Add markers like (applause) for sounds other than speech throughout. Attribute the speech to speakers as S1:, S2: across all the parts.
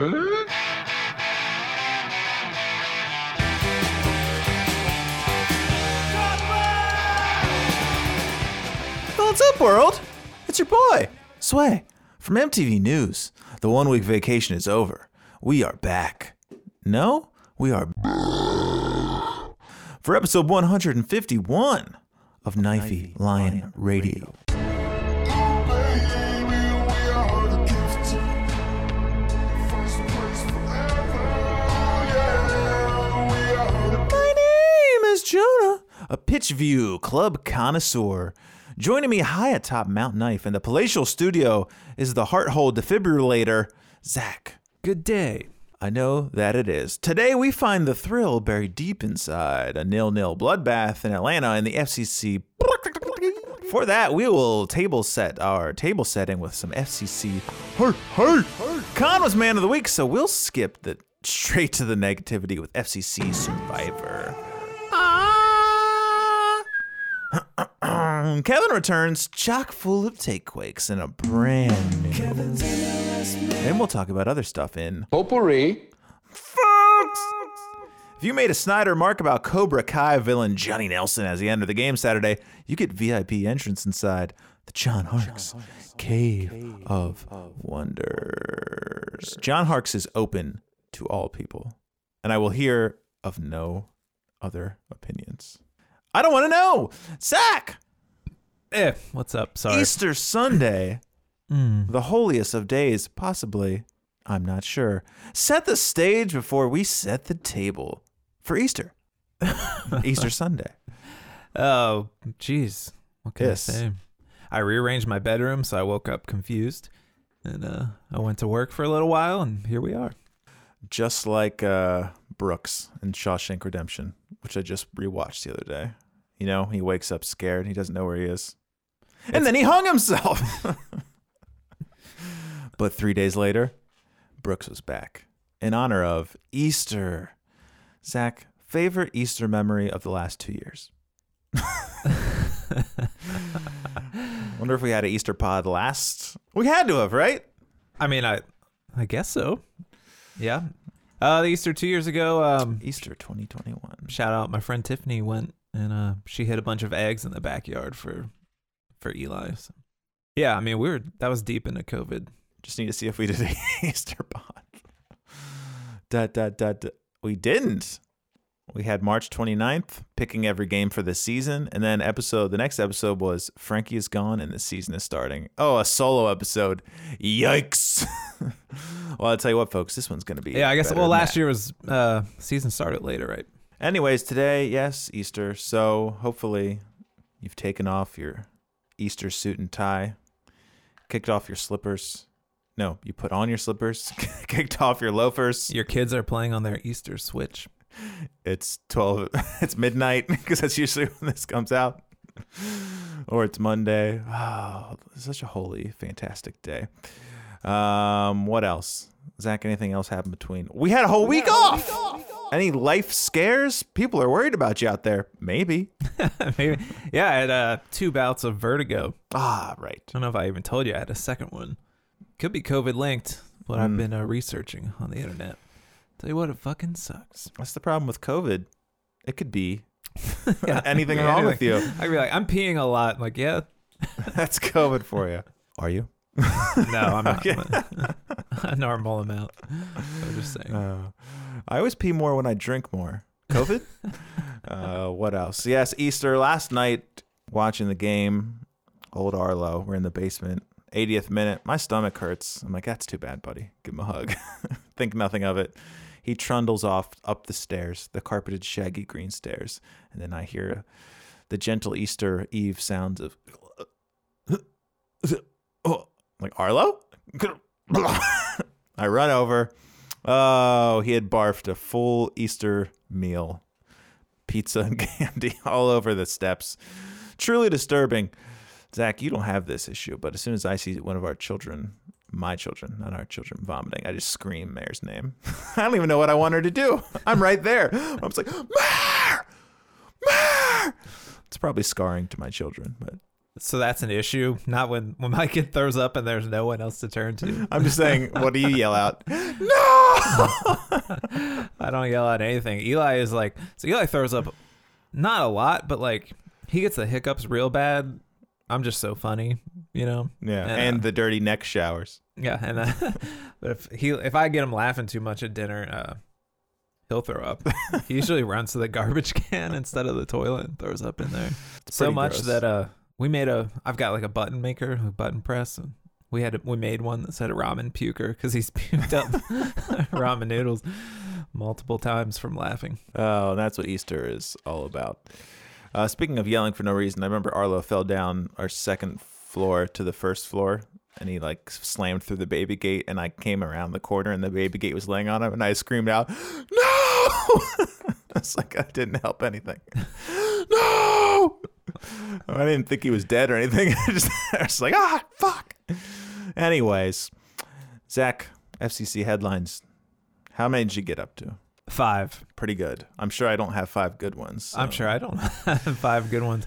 S1: What's up, world? It's your boy, Sway, from MTV News. The one week vacation is over. We are back. No, we are for episode 151 of Knifey Lion Radio. A pitch view club connoisseur. Joining me high atop Mount Knife in the palatial studio is the heart hole defibrillator, Zach.
S2: Good day.
S1: I know that it is. Today we find the thrill buried deep inside a nil-nil bloodbath in Atlanta in the FCC. For that, we will table set our table setting with some FCC. Hey, hey, Khan was man of the week, so we'll skip the straight to the negativity with FCC Survivor. (clears throat) Kevin returns chock full of takequakes and a brand new. Then we'll talk about other stuff in
S3: Potpourri.
S1: If you made a Snyder mark about Cobra Kai villain Johnny Nelson as he entered the game Saturday, you get VIP entrance inside the John Harkes Cave of Wonders. John Harkes is open to all people, and I will hear of no other opinions. I don't want to know. Zach,
S2: Eh, what's up? Sorry.
S1: Easter Sunday, (clears throat) the holiest of days, possibly. I'm not sure. Set the stage before we set the table for Easter. (laughs) Easter Sunday.
S2: Oh, jeez. What can
S1: Yes.
S2: I say? I rearranged my bedroom, so I woke up confused, and uh, I went to work for a little while, and here we are.
S1: Just like uh, Brooks in Shawshank Redemption, which I just rewatched the other day. You know, he wakes up scared. He doesn't know where he is. And then he hung himself. (laughs) but three days later, Brooks was back in honor of Easter. Zach, favorite Easter memory of the last two years? (laughs) Wonder if we had an Easter pod last. We had to have, right?
S2: I mean, I, I guess so. Yeah. Uh, the Easter two years ago. Um,
S1: Easter 2021.
S2: shout out, my friend Tiffany went and uh, she hid a bunch of eggs in the backyard for, for Eli. So. Yeah, I mean, we were that was deep into COVID.
S1: Just need to see if we did (laughs) a Easter pod. Da, da, da, da. We didn't. We had March 29th, picking every game for the season. And then episode, the next episode was Frankie is gone and the season is starting. Oh, a solo episode. Yikes. (laughs) well, I'll tell you what, folks, this one's going to be.
S2: Yeah, I guess. Well, last year was uh, season started later, right?
S1: Anyways, today, yes, Easter. So hopefully you've taken off your Easter suit and tie, kicked off your slippers. No, you put on your slippers, (laughs) kicked off your loafers.
S2: Your kids are playing on their Easter Switch.
S1: It's 12, (laughs) it's midnight (laughs) because that's usually when this comes out. Or it's Monday. Oh, such a holy, fantastic day. Um, what else? Zach, anything else happened between? We had a whole week off. Any life scares? People are worried about you out there. Maybe. (laughs)
S2: Maybe. Yeah, I had uh, two bouts of vertigo.
S1: Ah, right.
S2: I don't know if I even told you I had a second one. Could be COVID linked, what I've been uh, researching on the internet. Tell you what, it fucking sucks.
S1: That's the problem with COVID. It could be (laughs)
S2: Yeah,
S1: anything
S2: yeah,
S1: wrong with you.
S2: I'd be like, I'm peeing a lot. I'm like, yeah, (laughs)
S1: That's COVID for you. Are you? (laughs)
S2: no, I'm not. (laughs) A normal amount. I'm just saying.
S1: Uh, I always pee more when I drink more. COVID? (laughs) uh, what else? Yes, Easter last night watching the game. Old Arlo. We're in the basement. 80th minute. My stomach hurts. I'm like, that's too bad, buddy. Give him a hug. Think nothing of it. He trundles off up the stairs, the carpeted, shaggy green stairs, and then I hear the gentle Easter Eve sounds of oh, like Arlo. (laughs) I run over. Oh, he had barfed a full Easter meal, pizza and (laughs) candy all over the steps. Truly disturbing. Zach, you don't have this issue, but as soon as I see one of our children, my children, not our children, vomiting, I just scream Mayor's name. (laughs) I don't even know what I want her to do. I'm right there. I'm just like, Mayor! Mayor! It's probably scarring to my children, but
S2: So that's an issue. Not when when my kid throws up and there's no one else to turn to.
S1: I'm just saying, what do you yell out? (laughs) No!
S2: I don't yell out anything. Eli is like, so Eli throws up, not a lot, but like he gets the hiccups real bad. I'm just so funny, you know.
S1: Yeah,
S2: And,
S1: and
S2: uh,
S1: the dirty neck showers.
S2: Yeah, and uh, but (laughs) if he if I get him laughing too much at dinner, uh, he'll throw up. he usually (laughs) runs to the garbage can instead of the toilet and throws up in there. so much
S1: gross.
S2: that uh, we made a. I've got like a button maker, a button press. And we had we made one that said ramen puker because he's (laughs) puked up (laughs) ramen noodles multiple times from laughing.
S1: Oh, that's what Easter is all about. Uh, speaking of yelling for no reason, I remember Arlo fell down our second floor to the first floor, and he like slammed through the baby gate, and I came around the corner, and the baby gate was laying on him, and I screamed out, "No!" (laughs) it's like I didn't help anything. (laughs) I didn't think he was dead or anything. (laughs) I just I was like, ah, fuck. Anyways, Zach, FCC headlines. How many did you get up to?
S2: Five.
S1: pretty good. I'm sure I don't have five good ones.
S2: I'm sure I don't (laughs) have five good ones.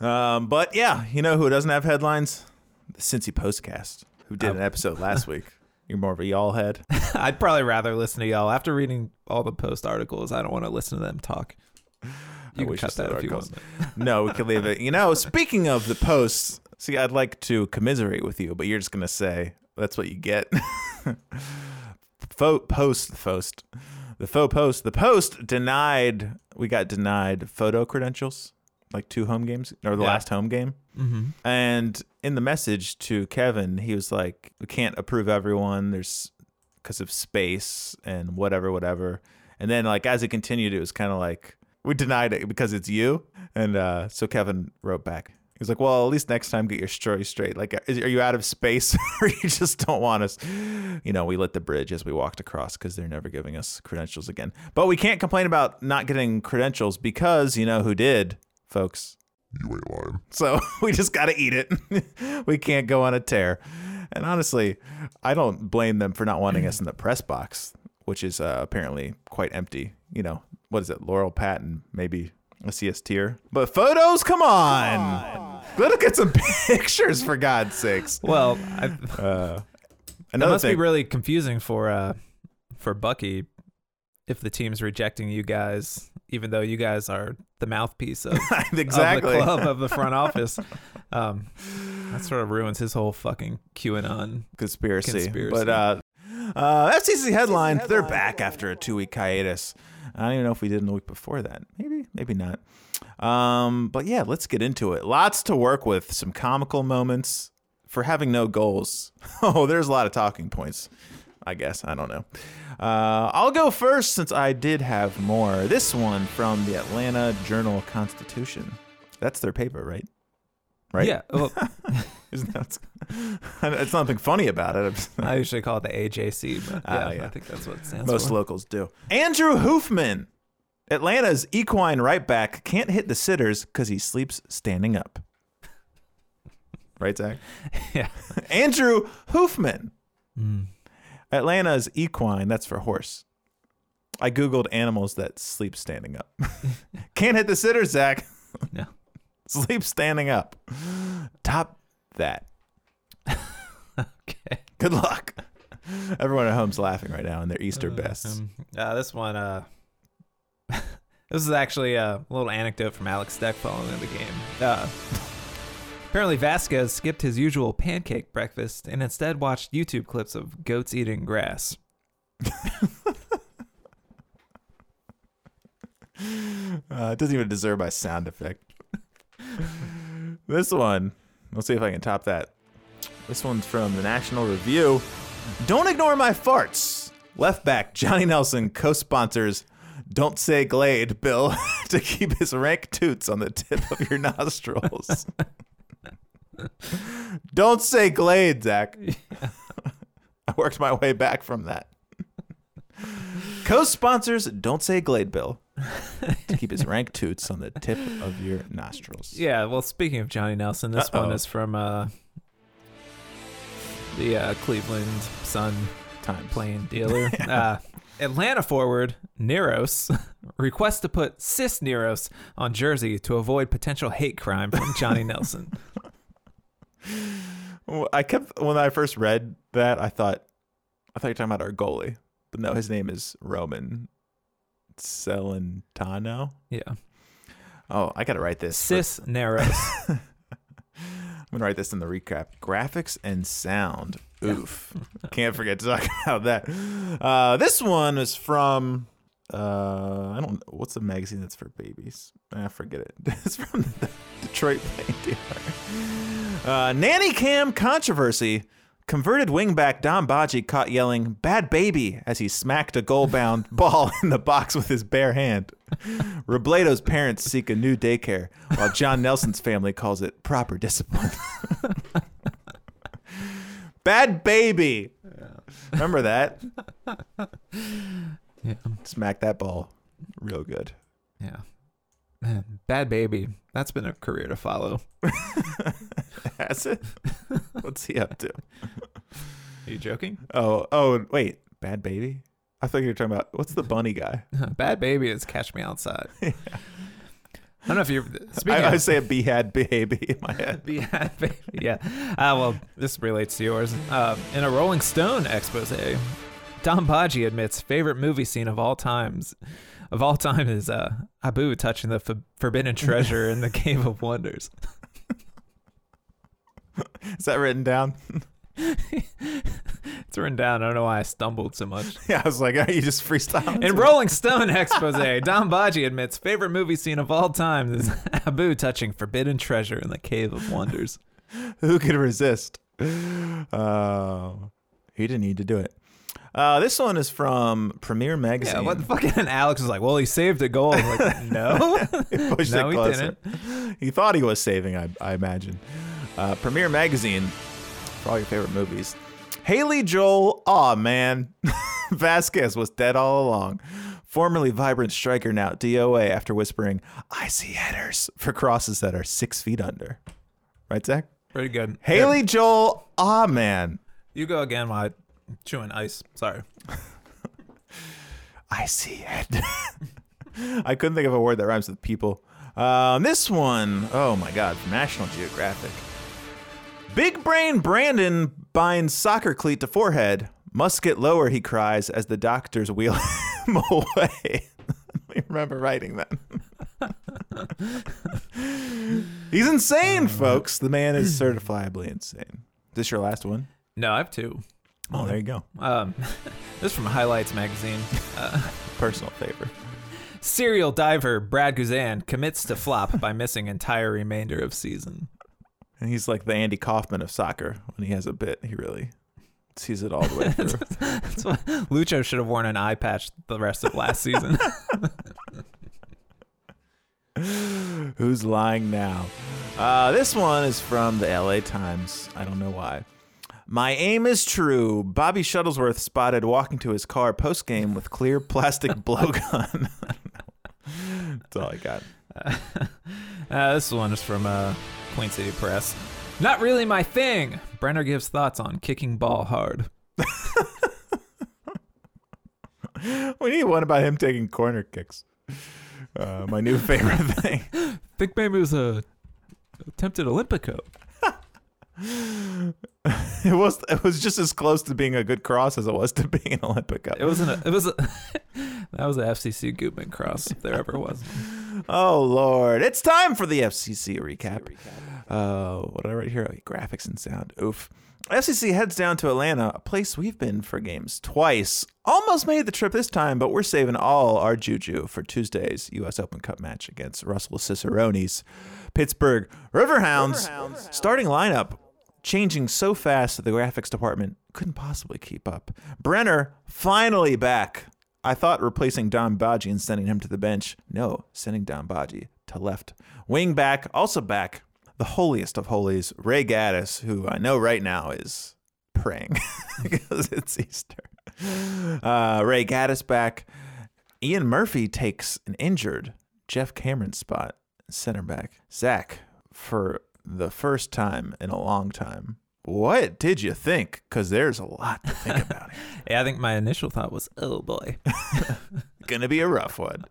S1: Um, but yeah, you know who doesn't have headlines? The Cincy Postcast, who did an episode last week. You're more of a y'all head.
S2: I'd probably rather listen to y'all after reading all the post articles. I don't want to listen to them talk. (laughs) You can
S1: wish
S2: cut that if you want. (laughs)
S1: No, we could leave it. You know, speaking of the posts, see, I'd like to commiserate with you, but you're just gonna say that's what you get. (laughs) Faux post, the post, the faux post, the post denied. We got denied photo credentials, like two home games or the
S2: Yeah.
S1: last home game.
S2: Mm-hmm.
S1: And in the message to Kevin, he was like, "We can't approve everyone. There's because of space and whatever, whatever." And then, like as it continued, it was kind of like we denied it because it's you. And uh, so Kevin wrote back. He's like, "Well, at least next time, get your story straight. Like, is, are you out of space, (laughs) or you just don't want us?" You know, we lit the bridge as we walked across because they're never giving us credentials again. But we can't complain about not getting credentials because you know who did, folks.
S3: You ain't lying.
S1: So (laughs) we just got to eat it. (laughs) we can't go on a tear. And honestly, I don't blame them for not wanting us in the press box, which is uh, apparently quite empty. You know, what is it? Laurel Patton, maybe a CS tier. But photos, come on. Look get some (laughs) pictures, for God's sakes.
S2: Well, I,
S1: Uh, another
S2: must
S1: thing.
S2: be really confusing for uh for Bucky if the team's rejecting you guys, even though you guys are the mouthpiece of,
S1: exactly. (laughs)
S2: of the club of the front (laughs) office. Um, that sort of ruins his whole fucking QAnon.
S1: conspiracy.
S2: Conspiracy.
S1: But uh, uh, FCC headline: They're back after a two-week hiatus. I don't even know if we did in the week before that. Maybe, maybe not. Um, but yeah, let's get into it. Lots to work with. Some comical moments for having no goals. (laughs) Oh, there's a lot of talking points. I guess I don't know. Uh, I'll go first since I did have more. This one from the Atlanta Journal Constitution. That's their paper, right? Right?
S2: Yeah. Well, (laughs)
S1: Isn't that? (laughs) It's nothing funny about it.
S2: I (laughs) usually call it the AJC, but yeah,
S1: Ah, yeah.
S2: I think that's what it stands
S1: Most
S2: for.
S1: locals do. Andrew Hoofman, Atlanta's equine right back, can't hit the sitters because he sleeps standing up. Right, Zach? (laughs)
S2: yeah.
S1: Andrew Hoofman,
S2: Mm.
S1: Atlanta's equine, that's for horse. I Googled animals that sleep standing up. can't hit the sitters, Zach.
S2: No.
S1: Sleep standing up. Top that. (laughs)
S2: Okay.
S1: Good luck. Everyone at home's laughing right now in their Easter bests.
S2: Um, uh, this one, uh, (laughs) this is actually a little anecdote from Alex Steck following the game. Uh, apparently, Vazquez skipped his usual pancake breakfast and instead watched YouTube clips of goats eating grass. (laughs)
S1: Uh, it doesn't even deserve my sound effect. this one, let's see if I can top that. This one's from the National Review. Don't ignore my farts. Left back Johnny Nelson co sponsors Don't Say Glade Bill (laughs) to keep his rank toots on the tip of your nostrils. (laughs) Don't say Glade, Zach. (laughs) I worked my way back from that. Co sponsors Don't Say Glade Bill to keep his rank toots on the tip of your nostrils. (laughs)
S2: Yeah, well, speaking of Johnny Nelson, this one
S1: Uh-oh.
S2: is from uh, the uh, Cleveland Sun
S1: Time
S2: plane (laughs) dealer. (laughs) uh, Atlanta forward Neros requests to put cis Neros on jersey to avoid potential hate crime from Johnny Nelson.
S1: Well, I kept when I first read that, I thought, I thought you're talking about our goalie, but no, his name is Roman Celentano.
S2: Yeah.
S1: Oh, I gotta write this.
S2: Cisneros. (laughs)
S1: I'm gonna write this in the recap. Graphics and sound. Oof. Can't forget to talk (laughs) about that. Uh, this one is from uh, I don't know what's the magazine that's for babies. I forget it. (laughs) It's from the Detroit Plain Dealer. Uh, nanny cam controversy. Converted wingback Don Badji caught yelling "bad baby" as he smacked a goal-bound (laughs) ball in the box with his bare hand. Robledo's parents seek a new daycare, while John Nelson's family calls it proper discipline. (laughs) Bad baby. Remember that? (laughs)
S2: yeah.
S1: Smack that ball real good.
S2: Yeah. Man, bad baby. That's been a career to follow. (laughs)
S1: Has it? What's he up to?
S2: Are you joking?
S1: Oh, oh, wait. Bad baby? I thought you were talking about what's the bunny guy? (laughs)
S2: bad baby is Catch Me Outside. (laughs) I don't know if you're speaking.
S1: I, I say a bad baby in my head.
S2: bad baby. Yeah. Uh, well, this relates to yours. Uh, in a Rolling Stone expose, Don Badji admits favorite movie scene of all times, of all time, is uh, Abu touching the f- forbidden treasure in the (laughs) Cave of Wonders. (laughs)
S1: Is that written down? (laughs)
S2: It's written down. I don't know why I stumbled so much.
S1: Yeah, I was like, are you just freestyling?
S2: In Rolling Stone expose, Don Badji admits favorite movie scene of all time is Abu touching forbidden treasure in the Cave of Wonders.
S1: Who could resist? Uh, he didn't need to do it. Uh, this one is from Premiere Magazine.
S2: Yeah, what the fuck? (laughs) And Alex was like, "Well, he saved a goal." I'm like, (laughs) no,
S1: He pushed
S2: No,
S1: it
S2: he
S1: closer. He thought he was saving, I, I imagine. Uh, Premiere Magazine for all your favorite movies. Haley Joel, aw man. (laughs) Vazquez was dead all along. Formerly vibrant striker, now DOA after whispering, I see headers for crosses that are six feet under. Right, Zach?
S2: pretty good.
S1: Haley Joel, ah man.
S2: you go again I'm chewing ice. Sorry. (laughs)
S1: I see it. (laughs) I couldn't think of a word that rhymes with people. Um, this one, oh my God, National Geographic. Big brain Brandon binds soccer cleat to forehead. Must get lower, he cries as the doctors wheel (laughs) him away. I remember writing that. He's insane, folks. The man is certifiably insane. Is this your last one?
S2: No, I have two.
S1: Oh, there you go.
S2: Um, (laughs) this is from Highlights magazine. Uh, (laughs)
S1: Personal favor.
S2: serial diver Brad Guzan commits to flop by missing entire remainder of season.
S1: And he's like the Andy Kaufman of soccer. When he has a bit, he really sees it all the way (laughs) through.
S2: That's why Lucho should have worn an eye patch the rest of last season.
S1: Who's lying now? Uh, this one is from the LA Times. I don't know why. My aim is true. Bobby Shuttleworth spotted walking to his car post game with clear plastic (laughs) blowgun. (laughs) That's all I got. (laughs)
S2: Uh, this one is from uh, Queen City Press. Not really my thing. Brenner gives thoughts on kicking ball hard.
S1: We need one about him taking corner kicks. Uh, my new favorite thing.
S2: think maybe it was a attempted Olympico. (laughs)
S1: It was it was just as close to being a good cross as it was to (laughs) being an Olympico.
S2: It wasn't. It was. A, (laughs) that was a FCC Gutman cross if there ever was.
S1: Oh Lord, it's time for the FCC recap. Uh, what did I write here? Oh, graphics and sound. Oof. FCC heads down to Atlanta, a place we've been for games twice. Almost made the trip this time, but we're saving all our juju for Tuesday's U.S. Open Cup match against Russell Cicerone's Pittsburgh Riverhounds. Starting lineup changing so fast that the graphics department couldn't possibly keep up. Brenner finally back. I thought replacing Don Badji and sending him to the bench. No, sending Don Badji to left. Wing back, also back. The holiest of holies, Ray Gaddis, who I know right now is praying (laughs) because it's Easter. Uh, Ray Gaddis back. Ian Murphy takes an injured Jeff Cameron spot, center back. Zach, for the first time in a long time, what did you think? Because there's a lot to think (laughs) about.
S2: Yeah, I think my initial thought was, oh boy. (laughs)
S1: Gonna be a rough one.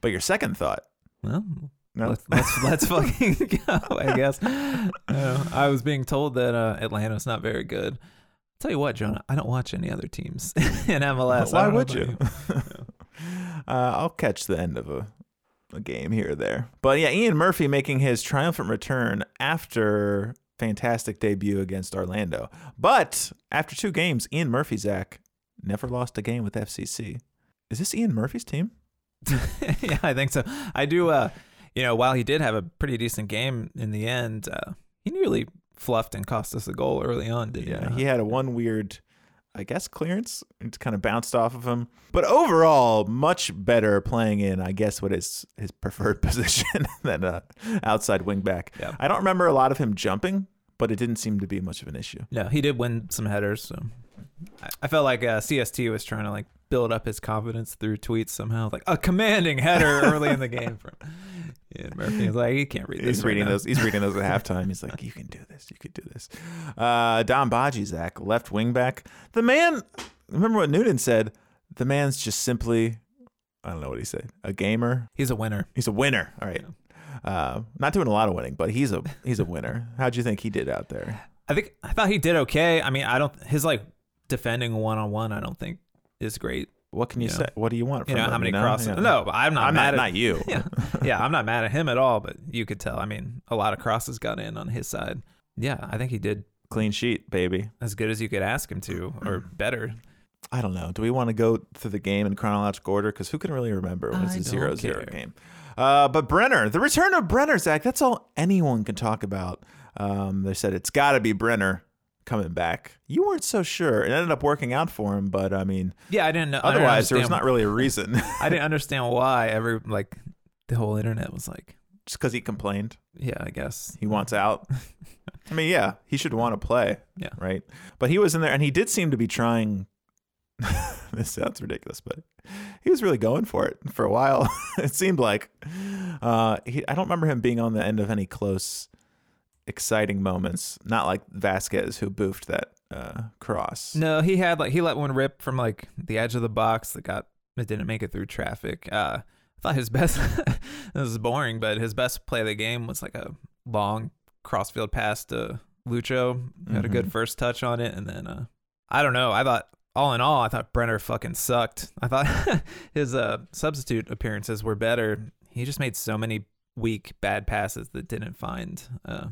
S1: But your second thought,
S2: Well,
S1: no,
S2: let's let's, let's fucking (laughs) go. I guess. Uh, I was being told that uh, Atlanta's not very good. tell you what, Jonah, I don't watch any other teams in MLS. I
S1: Why
S2: don't know
S1: would
S2: about
S1: you? uh, I'll catch the end of a, a game here or there. But yeah, Ian Murphy making his triumphant return after fantastic debut against Orlando. But after two games, Ian Murphy, Zach, never lost a game with FCC. Is this Ian Murphy's team? (laughs)
S2: yeah, I think so. I do. Uh, you know, while he did have a pretty decent game in the end, uh, he nearly fluffed and cost us a goal early on. Didn't
S1: Yeah,
S2: he?
S1: he had a one weird, I guess, clearance. It's kind of bounced off of him. But overall, much better playing in, I guess, what is his preferred (laughs) position than uh, outside wing back.
S2: Yeah.
S1: I don't remember a lot of him jumping, but it didn't seem to be much of an issue.
S2: No, he did win some headers. So I, I felt like uh, CST was trying to like build up his confidence through tweets somehow, like a commanding header early in the game from. Yeah, Murphy was like, he can't read this.
S1: He's
S2: right
S1: reading
S2: now."
S1: those. He's reading those at (laughs) halftime. He's like, "You can do this. You could do this." Uh, Don Badji, Zach, left wing back. The man. Remember what Noonan said? The man's just simply, I don't know what he said. A gamer.
S2: He's a winner.
S1: He's a winner. All right. Uh, not doing a lot of winning, but he's a he's a winner. How'd you think he did out there?
S2: I think I thought he did okay. I mean, I don't his like defending one on one. I don't think is great.
S1: What can you
S2: Yeah.
S1: say? What do you want
S2: You
S1: from
S2: know
S1: him?
S2: how many
S1: you know?
S2: crosses?
S1: Yeah.
S2: No, I'm not
S1: I'm
S2: mad
S1: not.
S2: at
S1: Not you. (laughs)
S2: yeah, (laughs) yeah, I'm not mad at him at all. But you could tell. I mean, a lot of crosses got in on his side. Yeah, I think he did
S1: Clean sheet, baby.
S2: as good as you could ask him to, or (clears throat) better.
S1: I don't know. Do we want to go through the game in chronological order? Because who can really remember when it's
S2: I
S1: a zero zero game? Uh, but Brenner, the return of Brenner, Zach, that's all anyone can talk about. Um, they said it's got to be Brenner coming back. You weren't so sure. It ended up working out for him, but I mean,
S2: Yeah, I didn't know. I didn't
S1: otherwise, there was not really a reason. (laughs)
S2: I didn't understand why every like the whole internet was like,
S1: Just because he complained,
S2: yeah, I guess
S1: he wants out. (laughs) I mean, yeah, he should want to play.
S2: Yeah.
S1: Right. But he was in there, and he did seem to be trying. (laughs) this sounds ridiculous, but he was really going for it for a while. it seemed like. Uh, he, I don't remember him being on the end of any close, exciting moments. Not like Vazquez, who boofed that uh, cross.
S2: No, he had like he let one rip from like the edge of the box that got it didn't make it through traffic. Uh, I thought his best. (laughs) this is boring, but his best play of the game was like a long crossfield pass to Lucho. Had a good first touch on it, and then uh, I don't know. I thought all in all, I thought Brenner fucking sucked. I thought (laughs) his uh substitute appearances were better. He just made so many weak bad passes that didn't find uh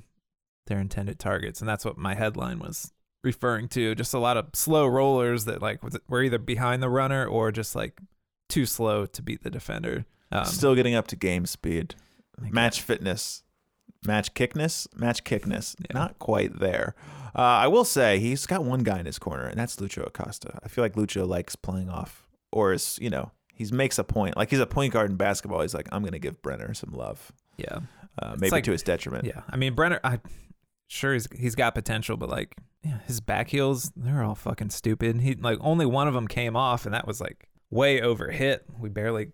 S2: their intended targets, and that's what my headline was referring to. Just a lot of slow rollers that like were either behind the runner or just like too slow to beat the defender. Um,
S1: Still getting up to game speed. Match fitness, match kickness, match kickness.
S2: Yeah.
S1: Not quite there. Uh, I will say he's got one guy in his corner, and that's Lucho Acosta. I feel like Lucho likes playing off, or is you know he makes a point. Like he's a point guard in basketball. He's like, I'm gonna give Brenner some love,
S2: yeah,
S1: uh, maybe
S2: like-
S1: to his detriment.
S2: yeah. I mean, Brenner, I sure he's he's got potential, but like, yeah, his back heels they're all fucking stupid. He like only one of them came off, and that was like way over hit. We barely.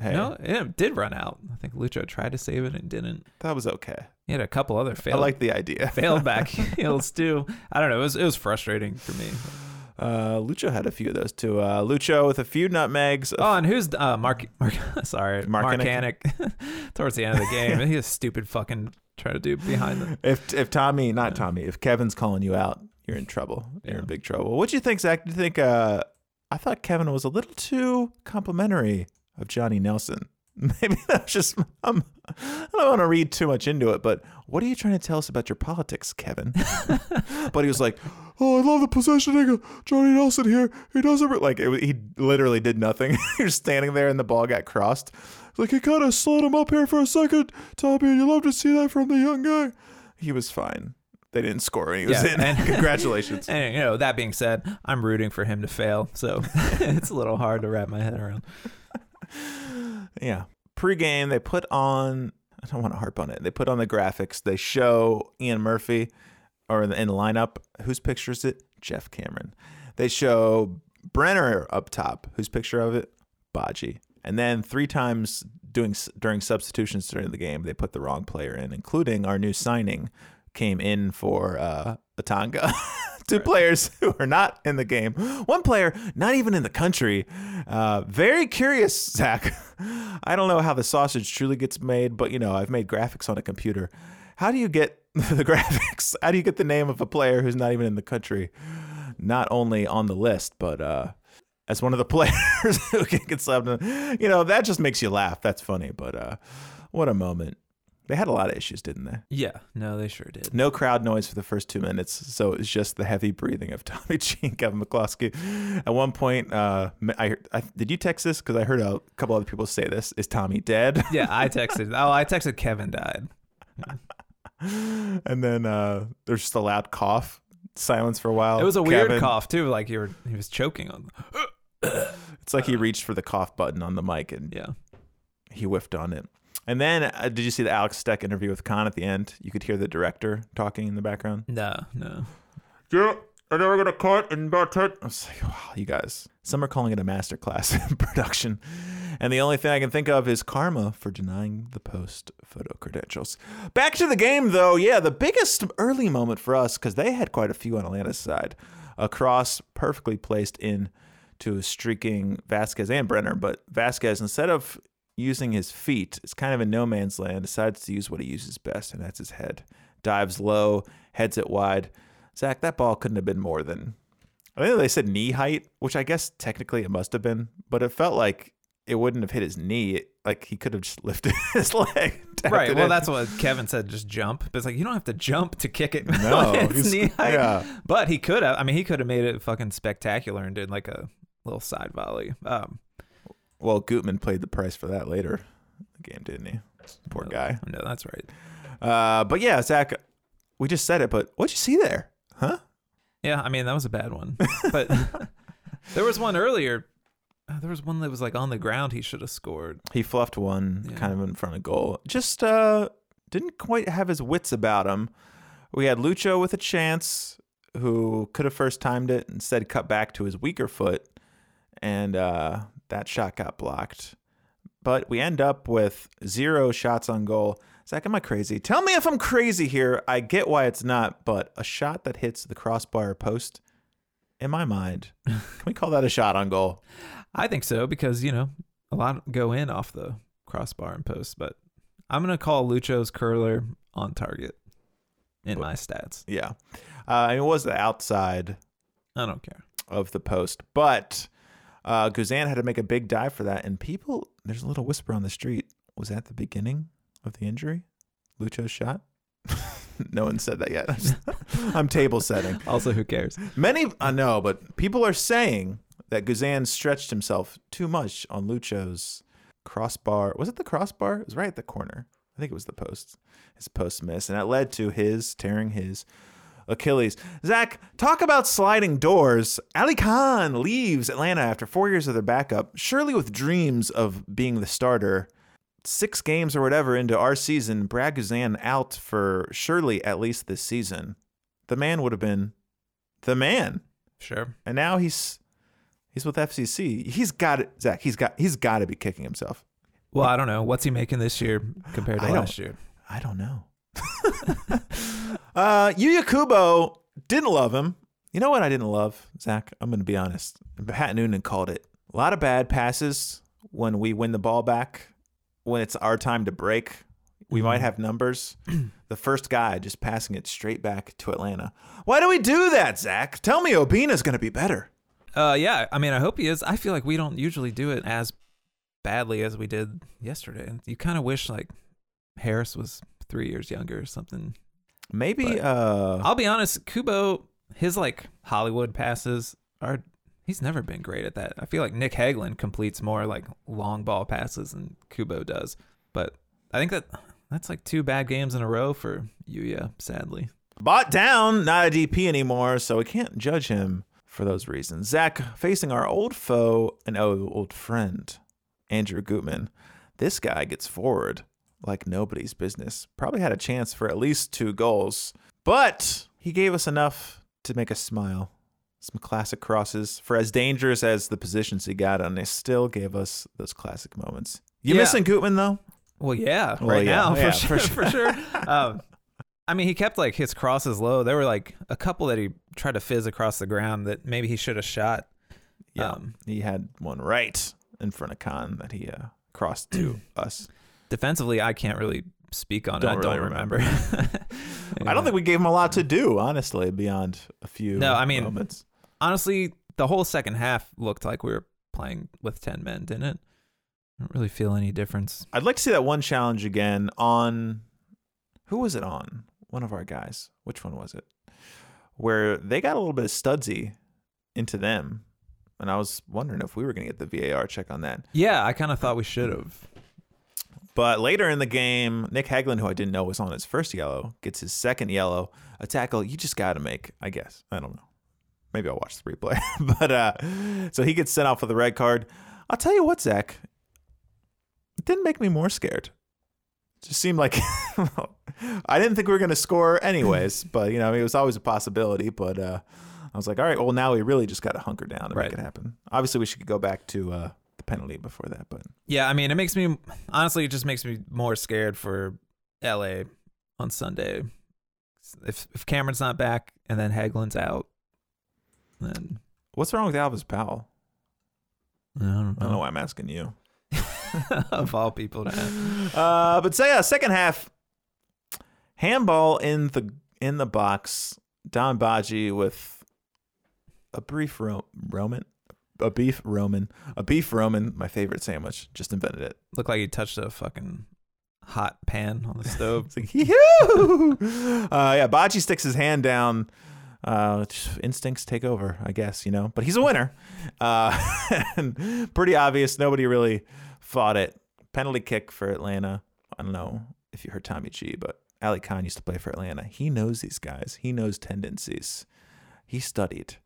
S1: Hey,
S2: No, it did run out. I think Lucho tried to save it and didn't.
S1: that was okay.
S2: He had a couple other
S1: I like the idea.
S2: failed (laughs) back heels too. I don't know. It was it was frustrating for me.
S1: Uh, Lucho had a few of those too. Uh, Lucho with a few nutmegs.
S2: Oh, and who's uh, Mark? Mark (laughs) sorry,
S1: Mark? Hannick. (laughs)
S2: Towards the end of the game, he was stupid fucking trying to do behind them.
S1: If if Tommy, not Tommy, if Kevin's calling you out, you're in trouble. You're in big trouble. What do you think, Zach? Do you think? Uh, I thought Kevin was a little too complimentary of Johnny Nelson. (laughs) Maybe that's just I'm, I don't want to read too much into it, but what are you trying to tell us about your politics, Kevin? (laughs) but he was like, "Oh, I love the possessioning of Johnny Nelson here. He doesn't re-" like it, he literally did nothing. (laughs) he was standing there, and the ball got crossed. Like he kind of slowed him up here for a second, Tommy. And you love to see that from the young guy. He was fine. They didn't score when he was
S2: Yeah,
S1: in.
S2: and- (laughs)
S1: Congratulations.
S2: And you know, that being said, I'm rooting for him to fail, so (laughs) it's a little hard to wrap my head around. (laughs)
S1: Yeah. Pre-game, they put on. I don't want to harp on it. They put on the graphics. They show Ian Murphy, or in the, in the lineup. Whose picture is it? Jeff Cameron. They show Brenner up top. Whose picture of it? Badji. And then three times doing during substitutions during the game, they put the wrong player in, including our new signing, came in for uh, Batanga. (laughs) Two players who are not in the game. One player not even in the country. Uh, very curious, (laughs) Zach. I don't know how the sausage truly gets made, but you know, I've made graphics on a computer. How do you get (laughs) the graphics? How do you get the name of a player who's not even in the country? Not only on the list, but uh, as one of the (laughs) players who can get subbed. in. You know, that just makes you laugh. That's funny, but uh, what a moment. They had a lot of issues, didn't they?
S2: Yeah, no, they sure did.
S1: No crowd noise for the first two minutes, so it was just the heavy breathing of (laughs) Tommy G and Kevin McCloskey. At one point, uh, I, I did you text this because I heard a couple other people say this. Is Tommy dead? (laughs)
S2: Yeah, I texted. Oh, I texted Kevin died.
S1: and then uh, there's just a loud cough, silence for a while.
S2: It was a weird cough too, like you were he was choking on. (gasps) (laughs)
S1: It's like he reached for the cough button on the mic and
S2: Yeah.
S1: he whiffed on it. And then, uh, did you see the Alex Steck interview with Khan at the end? You could hear the director talking in the background.
S2: No, no.
S1: Yeah, and then we're gonna cut and about it. I was like, wow, you guys. Some are calling it a masterclass (laughs) in production, and the only thing I can think of is karma for denying the post photo credentials. Back to the game, though. Yeah, the biggest early moment for us because they had quite a few on Atlanta's side. A cross perfectly placed in to streaking Vazquez and Brenner, but Vazquez instead of using his feet, it's kind of in no man's land. Decides to use what he uses best, and that's his head. Dives low, heads it wide. Zach, that ball couldn't have been more than I think they said knee height, which I guess technically it must have been, but it felt like it wouldn't have hit his knee. Like he could have just lifted (laughs) his leg.
S2: Right. Well,
S1: in.
S2: that's what Kevin said. Just jump. But it's like you don't have to jump to kick it. (laughs)
S1: No,
S2: it's knee (laughs) height.
S1: yeah.
S2: But he could have. I mean, he could have made it fucking spectacular and did like a little side volley. Um,
S1: well, Gutman paid the price for that later. The game, didn't he? Poor guy.
S2: no, that's right.
S1: Uh, but yeah, Zach, we just said it, but what'd you see there? Huh?
S2: Yeah, I mean that was a bad one. But (laughs) there was one earlier. uh, There was one that was like on the ground. He should have scored.
S1: He fluffed one
S2: Yeah.
S1: kind of in front of goal. Just uh, didn't quite have his wits about him. We had Lucho with a chance, who could have first timed it, instead cut back to his weaker foot, and uh, that shot got blocked. But we end up with zero shots on goal. Zach, am I crazy? Tell me if I'm crazy here. I get why it's not, but a shot that hits the crossbar post, in my mind, (laughs) can we call that a shot on goal?
S2: I think so because you know a lot go in off the crossbar and post. But I'm gonna call Lucho's curler on target in my stats.
S1: Yeah. Uh, it was the outside
S2: I don't care.
S1: of the post. But uh, Guzan had to make a big dive for that. And people, there's a little whisper on the street. Was that the beginning of the injury? Lucho's shot? (laughs) no one said that yet. I'm, (laughs) just- I'm table setting. (laughs)
S2: Also, who cares?
S1: Many, I know, but people are saying that Guzan stretched himself too much on Lucho's crossbar. Was it the crossbar? It was right at the corner. I think it was the post. His post miss. And that led to his tearing his Achilles. Zach, talk about sliding doors. Ali Khan leaves Atlanta after four years of their backup, surely with dreams of being the starter. Six games or whatever into our season, Brad Guzan out for surely at least this season. The man would have been the man.
S2: Sure.
S1: And now he's he's with FCC. He's got it, Zach. He's got he's got to be kicking himself.
S2: Well, I don't know. What's he making this year compared to
S1: I
S2: last year?
S1: I don't know. (laughs) uh, Yuya Kubo didn't love him. You know what I didn't love, Zach? I'm going to be honest. Pat Noonan called it. A lot of bad passes when we win the ball back. When it's our time to break, we might have numbers. (clears throat) the first guy just passing it straight back to Atlanta. Why do we do that, Zach? Tell me Obinna's going to be better.
S2: Uh, yeah. I mean, I hope he is. I feel like we don't usually do it as badly as we did yesterday. And you kind of wish like Harris was three years younger or something.
S1: Maybe
S2: But-
S1: uh
S2: I'll be honest, Kubo, his like Hollywood passes are he's never been great at that. I feel like Nick Hagglund completes more like long ball passes than Kubo does. But I think that that's like two bad games in a row for Yuya, sadly.
S1: bought down, not a DP anymore, so we can't judge him for those reasons. Zach facing our old foe and oh, old friend, Andrew Gutman. This guy gets forward like nobody's business. Probably had a chance for at least two goals, but he gave us enough to make us smile. Some classic crosses for as dangerous as the positions he got on. They still gave us those classic moments. You
S2: Yeah.
S1: missing Gutman though?
S2: Well, yeah,
S1: Well,
S2: right
S1: yeah,
S2: now
S1: yeah, (laughs) for,
S2: sure, for sure. Um, I mean, he kept like his crosses low. There were like a couple that he tried to fizz across the ground that maybe he should have shot.
S1: Yeah,
S2: Um,
S1: he had one right in front of Khan that he uh, crossed to (clears throat) us.
S2: Defensively, I can't really speak on
S1: Don't
S2: it. I
S1: really
S2: don't remember. (laughs)
S1: I don't think we gave him a lot to do, honestly, beyond a few.
S2: No, I mean-
S1: moments.
S2: honestly, the whole second half looked like we were playing with 10 men, didn't it? I don't really feel any difference.
S1: I'd like to see that one challenge again on. Who was it on? One of our guys. Which one was it? Where they got a little bit of studsy into them, and I was wondering if we were going to get the VAR check on that.
S2: Yeah, I kind of thought we should have.
S1: But later in the game, Nick Hagglund, who I didn't know was on his first yellow, gets his second yellow. A tackle you just got to make, I guess. I don't know. Maybe I'll watch the replay. (laughs) but uh, so he gets sent off with a red card. I'll tell you what, Zach, it didn't make me more scared. It just seemed like (laughs) I didn't think we were going to score anyways. (laughs) but you know, I mean, it was always a possibility. But uh, I was like, all right, well, now we really just got to hunker down and
S2: Right.
S1: make it happen. Obviously, we should go back to uh, penalty before that, but
S2: Yeah, I mean, it makes me honestly, it just makes me more scared for LA on Sunday. If if Cameron's not back and then Hagglund's out, then
S1: what's wrong with Alvas Powell?
S2: I don't
S1: I don't know
S2: know.
S1: why I'm asking you. (laughs)
S2: of all people to have. (laughs)
S1: Uh, but say uh, second half, handball in the in the box. Don Badji with a brief ro- Roman, a beef Roman, a beef Roman. My favorite sandwich. Just invented it.
S2: Looked like he touched a fucking hot pan on the stove. (laughs)
S1: It's like Uh, yeah, Badji sticks his hand down. Uh, instincts take over, I guess you know. But he's a winner. Uh, (laughs) pretty obvious. Nobody really fought it. Penalty kick for Atlanta. I don't know if you heard Tommy G, but Ali Khan used to play for Atlanta. He knows these guys. He knows tendencies. He studied.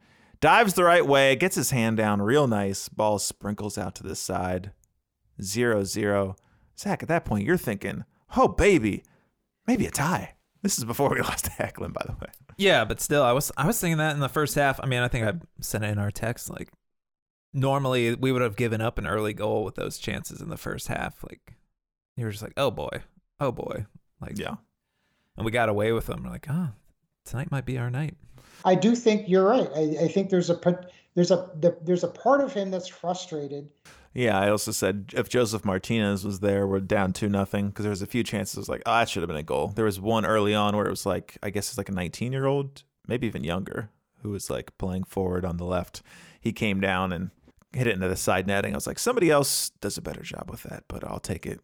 S1: Dives the right way, gets his hand down real nice. Ball sprinkles out to the side. Zero zero. Zach, at that point, you're thinking, oh, baby, maybe a tie. This is before we (laughs) lost to Hecklin, by the way.
S2: Yeah, but still, I was I was thinking that in the first half. I mean, I think I sent it in our text. Like, normally we would have given up an early goal with those chances in the first half. Like, you were just like, oh boy, oh boy, like,
S1: Yeah.
S2: and we got away with them. We're like, oh, tonight might be our night.
S3: I do think you're right. I, I think there's a there's a the, there's a part of him that's frustrated.
S1: Yeah, I also said if Josef Martinez was there, we're down two nothing because there was a few chances. Like, oh, that should have been a goal. There was one early on where it was like, I guess it's like a 19 year old, maybe even younger, who was like playing forward on the left. He came down and hit it into the side netting. I was like, somebody else does a better job with that, but I'll take it.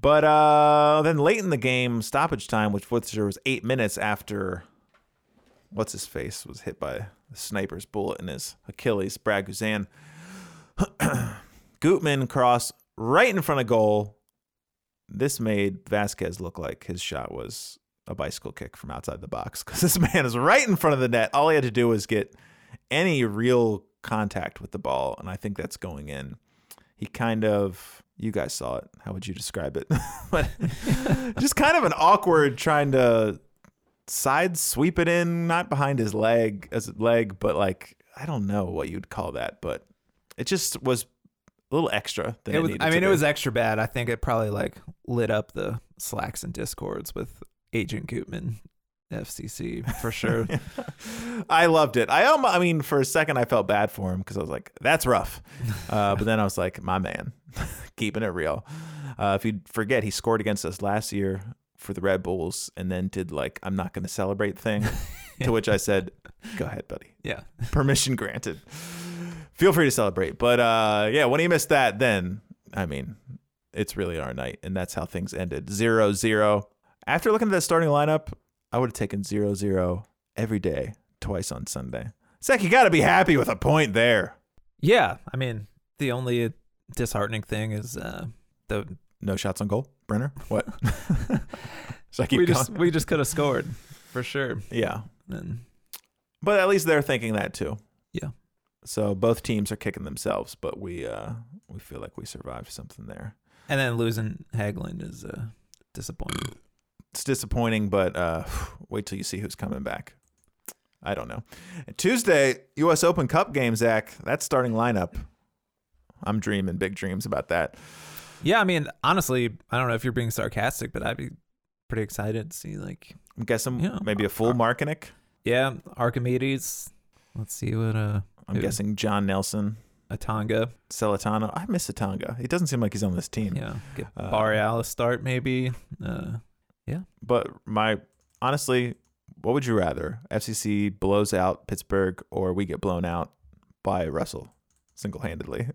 S1: But uh, then late in the game, stoppage time, which was eight minutes after what's his face was hit by a sniper's bullet in his Achilles, Brad Guzan. (clears throat) Gutman cross right in front of goal. This made Vazquez look like his shot was a bicycle kick from outside the box because this man is right in front of the net. All he had to do was get any real contact with the ball, and I think that's going in. He kind of, you guys saw it. How would you describe it? (laughs) (laughs) just kind of an awkward trying to side sweep it in, not behind his leg as leg, but like I don't know what you'd call that, but it just was a little extra than it,
S2: It was, I mean, it was extra bad. I think it probably like lit up the slacks and discords with Agent Gutman, FCC for sure. (laughs)
S1: I loved it. I almo- I mean, for a second, I felt bad for him because I was like, "That's rough," (laughs) uh, but then I was like, "My man, (laughs) keeping it real." Uh, if you forget, he scored against us last year for the Red Bulls, and then did like, "I'm not going to celebrate" thing. (laughs) To which I said, "Go ahead, buddy.
S2: yeah. (laughs)
S1: Permission granted. Feel free to celebrate." But uh, yeah, when he missed that, then I mean, it's really our night, and that's how things ended. Zero zero. After looking at that starting lineup, I would have taken zero zero every day, twice on Sunday. Zach, you got to be happy with a point there.
S2: Yeah. I mean, the only disheartening thing is uh, the
S1: No shots on goal, Brenner. What? (laughs) Should I keep
S2: we
S1: going?
S2: just we just could have scored for sure.
S1: yeah,
S2: And
S1: but at least they're thinking that too.
S2: Yeah.
S1: So both teams are kicking themselves, but we uh we feel like we survived something there.
S2: and then losing Hagglund is uh, disappointing.
S1: It's disappointing, but uh (sighs) wait till you see who's coming back. I don't know. Tuesday, U.S. Open Cup game, Zach. That starting lineup. I'm dreaming big dreams about that.
S2: Yeah, I mean, honestly, I don't know if you're being sarcastic, but I'd be pretty excited to see like
S1: I'm guessing
S2: Yeah.
S1: maybe a full Markinick.
S2: yeah Archimedes. Let's see what uh
S1: I'm guessing John Nelson,
S2: Atanga.
S1: Celentano. I miss Atanga. He doesn't seem like he's on this team.
S2: Yeah, get
S1: Uh,
S2: start maybe. Uh, yeah.
S1: But my honestly, what would you rather? FCC blows out Pittsburgh or we get blown out by Russell single handedly,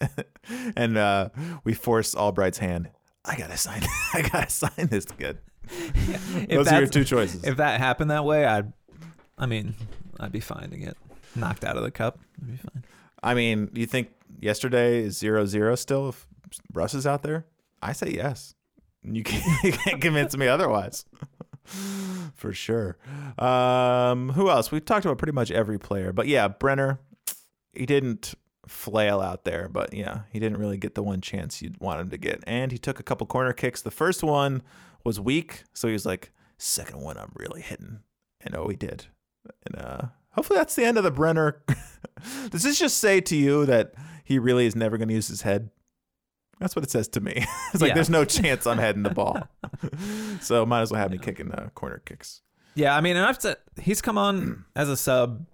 S1: (laughs) and uh, we force Albright's hand. I gotta sign. (laughs) I gotta sign this kid. (laughs)
S2: if
S1: Those are your two choices.
S2: If that happened that way, I'd, I mean, I'd be fine to get knocked out of the cup. I'd be fine.
S1: I mean, you think yesterday is zero zero still if Russ is out there? I say yes. You can't, you can't convince me otherwise. For sure. Um, who else? We've talked about pretty much every player, but yeah, Brenner, he didn't flail out there, but yeah, he didn't really get the one chance you'd want him to get. And he took a couple corner kicks. The first one was weak, so he was like, second one I'm really hitting. And oh, he did. And uh, hopefully that's the end of the Brenner. (laughs) Does this just say to you that he really is never going to use his head? That's what it says to me. (laughs) it's like
S2: Yeah.
S1: there's no chance I'm heading the (laughs) ball. so might as well have me kicking uh, corner kicks.
S2: Yeah, I mean, and I've said he's come on as a sub.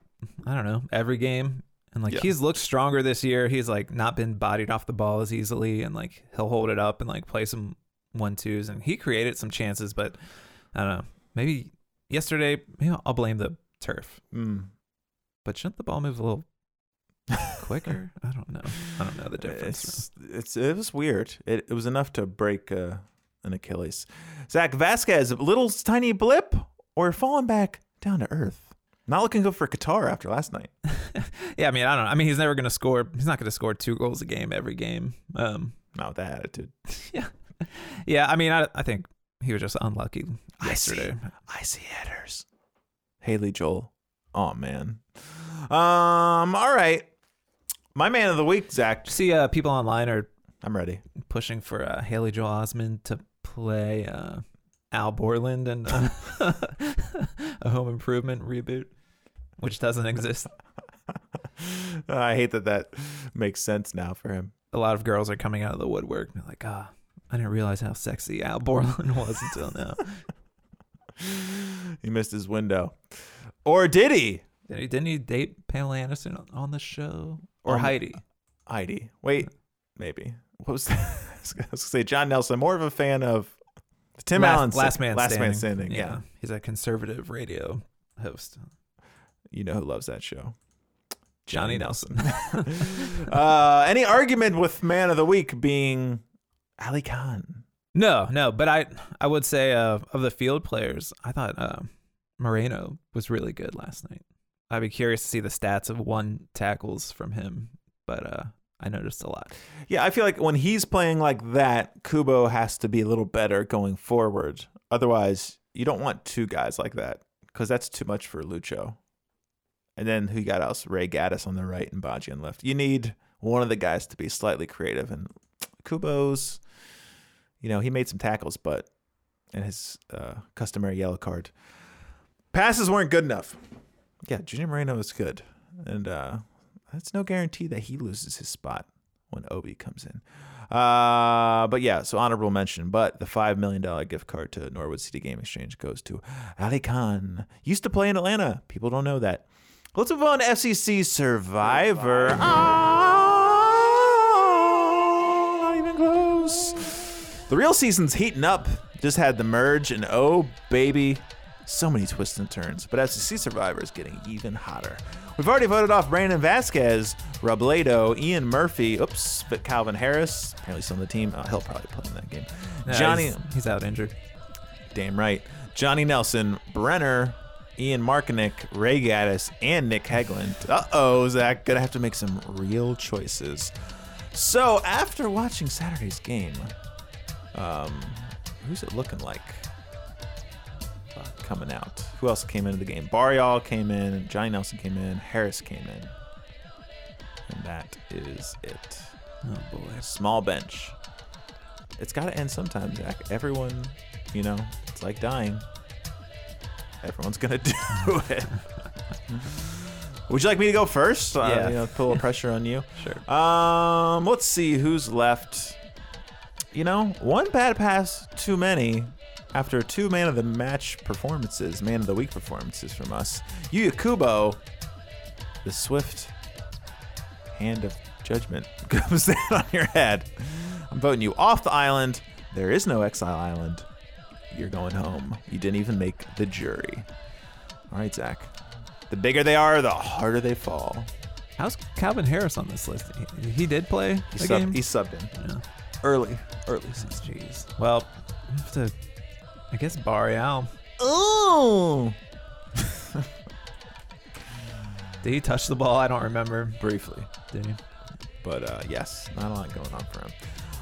S2: I don't know every game, and like
S1: Yeah.
S2: he's looked stronger this year. He's like not been bodied off the ball as easily, and like he'll hold it up and like play some one twos, and he created some chances. But I don't know, maybe yesterday, maybe I'll blame the turf.
S1: Mm.
S2: But shouldn't the ball move a little (laughs) quicker? I don't know. I don't know the difference.
S1: It's, it's it was weird. It, it was enough to break uh, an Achilles. Zach Vazquez, a little tiny blip or falling back down to earth. Not looking good for Qatar after last night. (laughs)
S2: yeah, I mean, I don't know. I mean, he's never going to score. He's not going to score two goals a game every game. Um,
S1: Not with that attitude. (laughs)
S2: yeah, yeah. I mean, I, I think he was just unlucky
S1: I see.
S2: yesterday.
S1: I see headers. Haley Joel. Oh man. Um. All right. My man of the week, Zach.
S2: See, uh, people online are
S1: I'm ready.
S2: pushing for uh, Haley Joel Osment to play uh, Al Borland and uh, (laughs) a Home Improvement reboot, which doesn't exist. (laughs)
S1: I hate that that makes sense now for him.
S2: A lot of girls are coming out of the woodwork. They're like, ah, I didn't realize how sexy Al Borland (laughs) was until now.
S1: He missed his window. Or did he?
S2: Did he, didn't he date Pamela Anderson on- the show? Or
S1: Um,
S2: Heidi?
S1: Heidi. Wait, maybe. What was that? (laughs) I was gonna say John Nelson. More of a fan of Tim
S2: last,
S1: Allen.
S2: Last Man
S1: Last
S2: Standing.
S1: Man Standing. Yeah.
S2: He's a conservative radio host.
S1: You know who loves that show?
S2: Johnny Nelson. (laughs)
S1: uh, any argument with Man of the Week being Alec Kann?
S2: No, no, but I I would say uh, of the field players, I thought uh, Moreno was really good last night. I'd be curious to see the stats of one tackles from him, but uh, I noticed a lot.
S1: Yeah, I feel like when he's playing like that, Kubo has to be a little better going forward. Otherwise, you don't want two guys like that because that's too much for Lucho. And then who you got else? Ray Gaddis on the right and Badji on left. You need one of the guys to be slightly creative. And Kubo's, you know, he made some tackles, but and his uh, customary yellow card passes weren't good enough. Yeah, Junior Moreno is good, and uh, that's no guarantee that he loses his spot when Obi comes in. Uh, but yeah, so honorable mention. But the five million dollar gift card to Norwood City Game Exchange goes to Alec Kann. Used to play in Atlanta. People don't know that. Let's move on to FCC Survivor. Oh, ah, not even close. The real season's heating up. Just had the merge, and oh baby, so many twists and turns. But FCC Survivor is getting even hotter. We've already voted off Brandon Vazquez, Robledo, Ian Murphy, oops, but Calvin Harris. Apparently still on the team. Oh, he'll probably play in that game. Johnny,
S2: he's, he's out injured.
S1: damn right. Johnny Nelson, Brenner, Ian Markinick, Ray Gaddis, and Nick Hagglund. Uh oh, Zach, gonna have to make some real choices. So after watching Saturday's game, um, who's it looking like uh, coming out? Who else came into the game? Barreal came in, Johnny Nelson came in, Harris came in, and that is it.
S2: Oh boy.
S1: Small bench. It's got to end sometime, Zach. Everyone, you know, it's like dying. Everyone's gonna (laughs) do it. Would you like me to go first? Uh,
S2: Yeah.
S1: you know, put a little pressure on you. (laughs)
S2: Sure.
S1: Um, let's see who's left. You know, one bad pass too many after two man of the match performances, man of the week performances from us, Yuya Kubo, the swift hand of judgment (laughs) comes down on your head. I'm voting you off the island. There is no Exile Island. You're going home. You didn't even make the jury. All right, Zach. The bigger they are, the harder they fall.
S2: How's Calvin Harris on this list? He, he did play
S1: He,
S2: a
S1: sub-
S2: game.
S1: he subbed in
S2: yeah.
S1: early, early.
S2: Jeez. Well, I have to. I guess Barreal.
S1: Oh, (laughs)
S2: Did he touch the ball? I don't remember.
S1: briefly,
S2: Did he?
S1: but uh, yes, not a lot going on for him.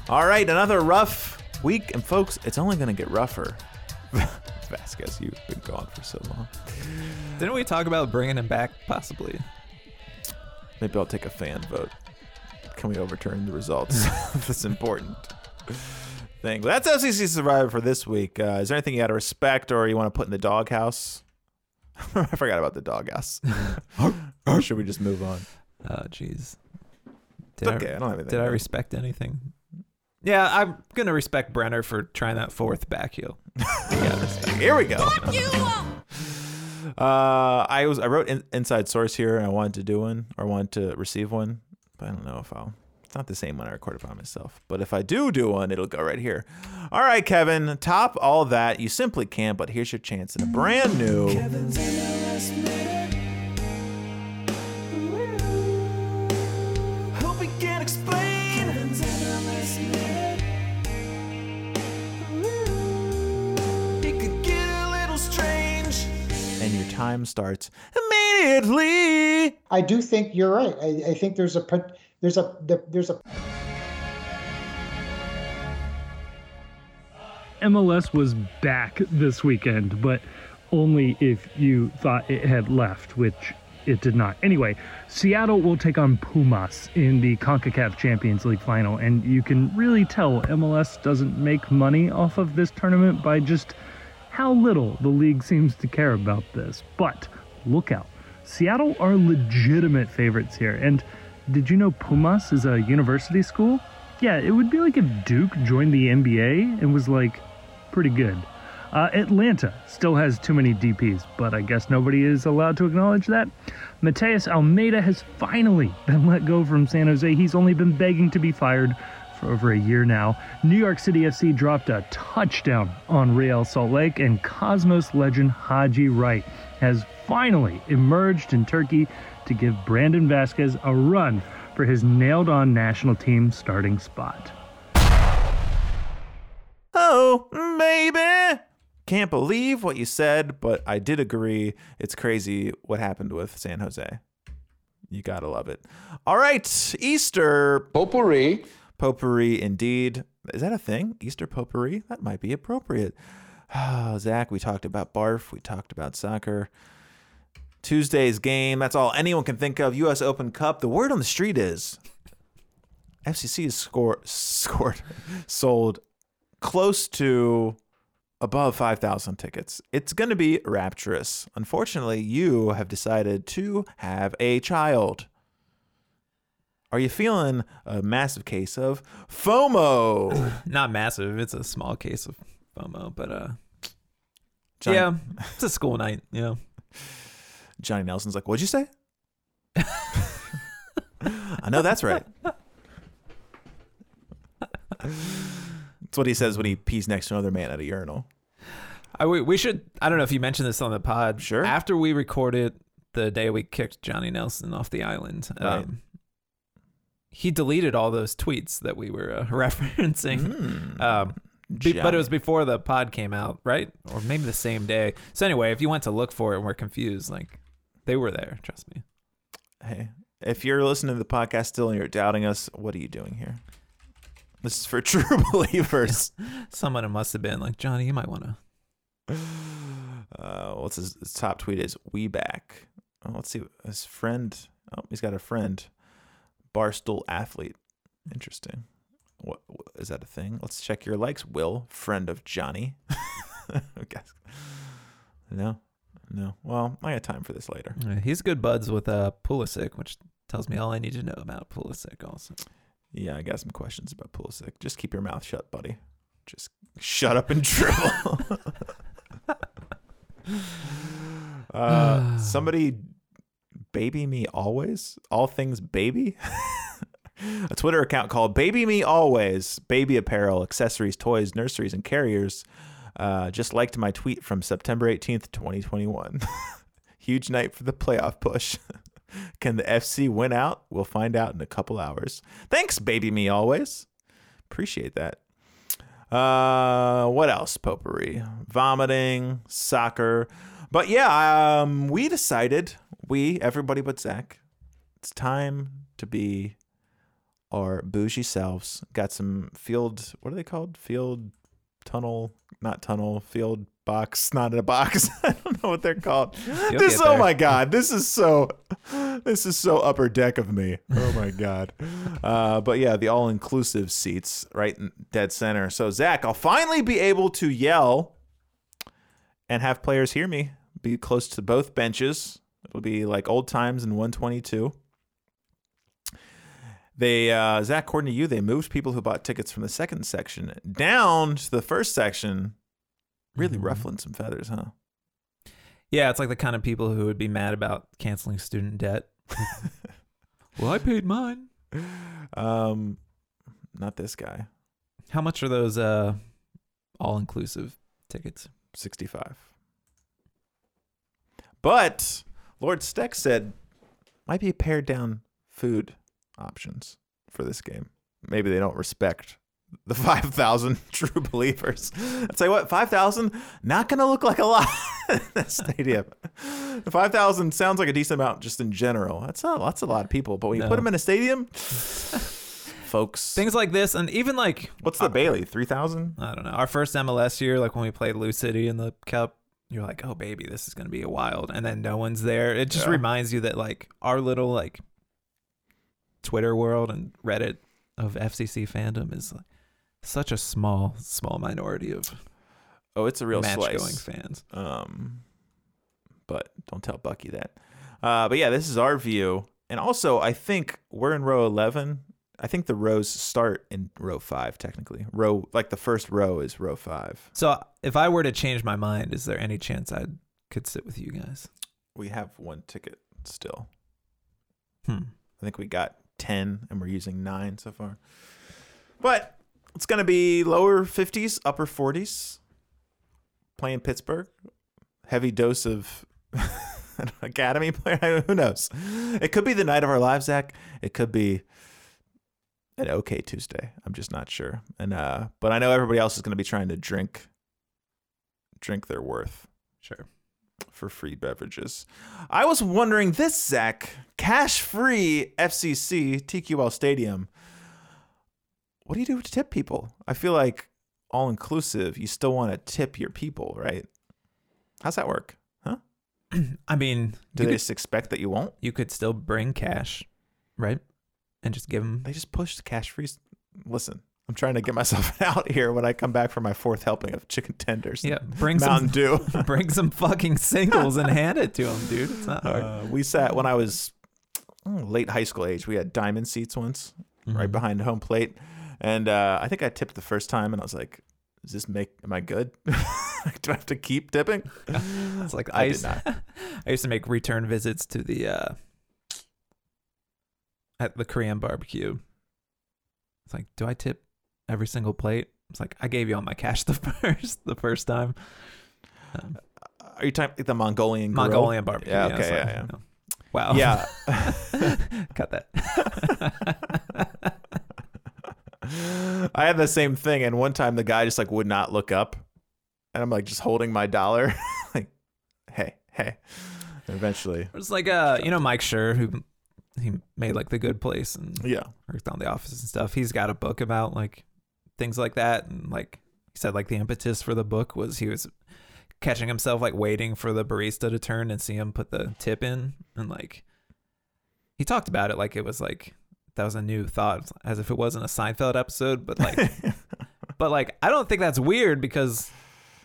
S1: All right, another rough week, and folks, it's only going to get rougher. (laughs) Vazquez, you've been gone for so long.
S2: Didn't we talk about bringing him back? Possibly.
S1: Maybe I'll take a fan vote. Can we overturn the results? (laughs) That's important thing. But that's FCC Survivor for this week. Uh, is there anything you got to respect or you want to put in the doghouse? (laughs) I forgot about the doghouse. or should we just move on?
S2: Oh, jeez.
S1: Okay. I don't have anything.
S2: Did I respect anything? Yeah, I'm gonna respect Brenner for trying that fourth back heel. yeah, (laughs)
S1: Here we go. Uh, I was I wrote in, inside source here, and I wanted to do one or wanted to receive one, but I don't know if I'll. It's not the same one I recorded by myself, but if I do do one, it'll go right here. All right, Kevin, top all that you simply can't. But here's your chance in a brand new. Time starts immediately.
S3: I do think you're right. I, I think there's a there's a there's a
S4: MLS was back this weekend, but only if you thought it had left, which it did not. Anyway, Seattle will take on Pumas in the CONCACAF Champions League final, and you can really tell MLS doesn't make money off of this tournament by just how little the league seems to care about this. But look out. Seattle are legitimate favorites here. And did you know Pumas is a university school? Yeah, it would be like if Duke joined the NBA and was like pretty good. Uh, Atlanta still has too many DPs, but I guess nobody is allowed to acknowledge that. Matías Almeyda has finally been let go from San Jose. He's only been begging to be fired for over a year now. New York City FC dropped a touchdown on Real Salt Lake, and Cosmos legend Haji Wright has finally emerged in Turkey to give Brandon Vazquez a run for his nailed on national team starting spot.
S1: Oh, baby. Can't believe what you said, but I did agree. It's crazy what happened with San Jose. You gotta love it. All right, Easter
S5: Potpourri.
S1: Potpourri indeed. Is that a thing? Easter potpourri? That might be appropriate. (sighs) Oh, Zach, we talked about barf. We talked about soccer. Tuesday's game. That's all anyone can think of. U.S. Open Cup. The word on the street is FCC has score, scored, (laughs) sold close to above 5,000 tickets. It's going to be rapturous. Unfortunately, you have decided to have a child. Are you feeling a massive case of FOMO? (laughs)
S2: Not massive. It's a small case of FOMO, but uh,
S1: Johnny,
S2: yeah, it's a school night. You know,
S1: Johnny Nelson's like, what'd you say? (laughs) I know that's right. That's what he says when he pees next to another man at a urinal.
S2: I, we, we should. I don't know if you mentioned this on the pod.
S1: Sure.
S2: After we recorded the day we kicked Johnny Nelson off the island, um, he deleted all those tweets that we were uh, (laughs) referencing.
S1: Hmm.
S2: Um, be- but it was before the pod came out, right? Or maybe the same day. So anyway, if you went to look for it and were confused, like they were there. Trust me.
S1: Hey, if you're listening to the podcast still and you're doubting us, what are you doing here? This is for (laughs) true believers. (laughs)
S2: Someone must have been like Johnny. You might want to. (sighs)
S1: Uh, what's his, his top tweet is we back. Oh, let's see his friend. Oh, he's got a friend, barstool athlete. Interesting. What, what is that a thing? Let's check your likes. Will friend of Johnny. (laughs) I guess. No, no. Well, I got time for this later.
S2: He's good buds with uh, Pulisic, which tells me all I need to know about Pulisic. Also,
S1: Yeah, I got some questions about Pulisic. Just keep your mouth shut, buddy. Just shut up and (laughs) dribble. (laughs) uh, (sighs) somebody baby me always. All things baby. (laughs) A Twitter account called Baby Me Always, baby apparel, accessories, toys, nurseries, and carriers. Uh, just liked my tweet from September 18th, 2021. (laughs) Huge night for the playoff push. (laughs) Can the FC win out? We'll find out in a couple hours. Thanks, Baby Me Always. Appreciate that. Uh, what else? Potpourri, vomiting, soccer. But yeah, um, we decided, we, everybody but Zach, it's time to be our bougie selves. Got some field, what are they called? Field tunnel, not tunnel, field box, (laughs) not in a box. (laughs) I don't know what they're called.
S2: You'll
S1: this, oh my God, this is so, this is so upper deck of me. Oh my God. Uh, but yeah, the all inclusive seats right in dead center. So, Zach, I'll finally be able to yell and have players hear me. Be close to both benches. It'll be like old times in 122. They uh, Zach, according to you, they moved people who bought tickets from the second section down to the first section. Really
S2: Mhm.
S1: ruffling some feathers, huh?
S2: Yeah, it's like the kind of people who would be mad about canceling student debt. (laughs) well, I paid mine.
S1: Um, not this guy.
S2: How much are those uh all inclusive tickets?
S1: 65. But Lord Steck said might be pared down food options for this game. Maybe they don't respect the (laughs) 5,000 (laughs) true believers. I'd say what, 5,000? Not going to look like a lot (laughs) in that stadium. 5,000 sounds like a decent amount just in general. That's not, that's a lot of people. But when you
S2: No.
S1: put them in a stadium, folks,
S2: Things like this, and even like
S1: what's the uh, Bailey? 3,000?
S2: I don't know. Our first MLS year, like when we played Lou City in the Cup, you're like, oh baby, this is gonna be a wild, and then no one's there. It just
S1: Yeah.
S2: reminds you that like our little like Twitter world and Reddit of FCC fandom is like, such a small, small minority of
S1: Oh, it's a real
S2: match
S1: slice.
S2: going fans.
S1: Um, but don't tell Bucky that. Uh, but yeah, this is our view, and also I think we're in row eleven. I think the rows start in row five, technically. Row like the first row is row five.
S2: So if I were to change my mind, is there any chance I could sit with you guys?
S1: We have one ticket still.
S2: Hmm.
S1: I think we got ten, and we're using nine so far. But it's gonna be lower fifties, upper forties. Playing Pittsburgh, heavy dose of (laughs) academy player. (laughs) Who knows? It could be the night of our lives, Zach. It could be an okay Tuesday. I'm just not sure. And uh, but I know everybody else is gonna be trying to drink, drink their worth
S2: Sure.
S1: for free beverages. I was wondering this, Zach, cash free FCC TQL Stadium. What do you do to tip people? I feel like all inclusive, you still want to tip your people, right? How's that work? Huh? (clears throat)
S2: I mean,
S1: Do
S2: you
S1: they
S2: could,
S1: just expect that you won't?
S2: you could still bring cash, right? And just give them.
S1: They just push the cash freeze. Listen, I'm trying to get myself (laughs) out here when I come back for my fourth helping of chicken tenders.
S2: Yeah, bring
S1: Mountain
S2: some,
S1: Dew. (laughs)
S2: bring some fucking singles and hand it to them, dude. It's not hard.
S1: Uh, we sat when I was mm, late high school age. We had diamond seats once, right
S2: Mhm.
S1: behind home plate, and uh, I think I tipped the first time, and I was like, "Does this make? Am I good? (laughs) Do I have to keep tipping?"
S2: It's like
S1: I
S2: I
S1: did
S2: used,
S1: not.
S2: I used to make return visits to the uh at the Korean barbecue. It's like, do I tip every single plate? It's like I gave you all my cash (laughs) the first the first time. Um,
S1: Are you talking the Mongolian? grill?
S2: Mongolian barbecue.
S1: Yeah. Okay.
S2: like,
S1: yeah. Yeah.
S2: you know. Wow.
S1: Yeah. (laughs)
S2: Cut that. (laughs)
S1: I had the same thing, and one time the guy just like would not look up, and I'm like just holding my dollar, like, "Hey, hey." And eventually,
S2: It's like uh, you know, Mike Schur, who he made like the Good Place and
S1: yeah,
S2: worked on the office and stuff. He's got a book about like things like that, and like he said, like the impetus for the book was he was catching himself like waiting for the barista to turn and see him put the tip in, and like he talked about it like it was like that was a new thought, as if it wasn't a Seinfeld episode, but like, (laughs) but like I don't think that's weird because.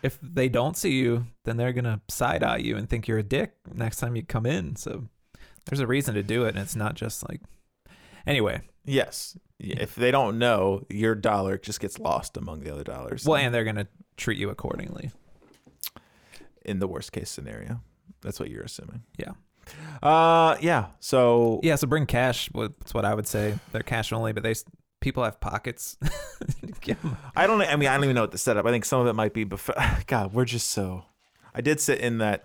S2: If they don't see you, then they're gonna side eye you and think you're a dick next time you come in. So there's a reason to do it, and it's not just like Anyway,
S1: Yes. If they don't know, your dollar just gets lost among the other dollars.
S2: well, and they're gonna treat you accordingly.
S1: in the worst case scenario, that's what you're assuming.
S2: Yeah.
S1: Uh, yeah. So
S2: Yeah, so bring cash. That's what I would say. They're cash only, but they people have pockets. (laughs)
S1: I don't. I mean, I don't even know what the setup. I think some of it might be. Bef- (laughs) God, we're just so. I did sit in that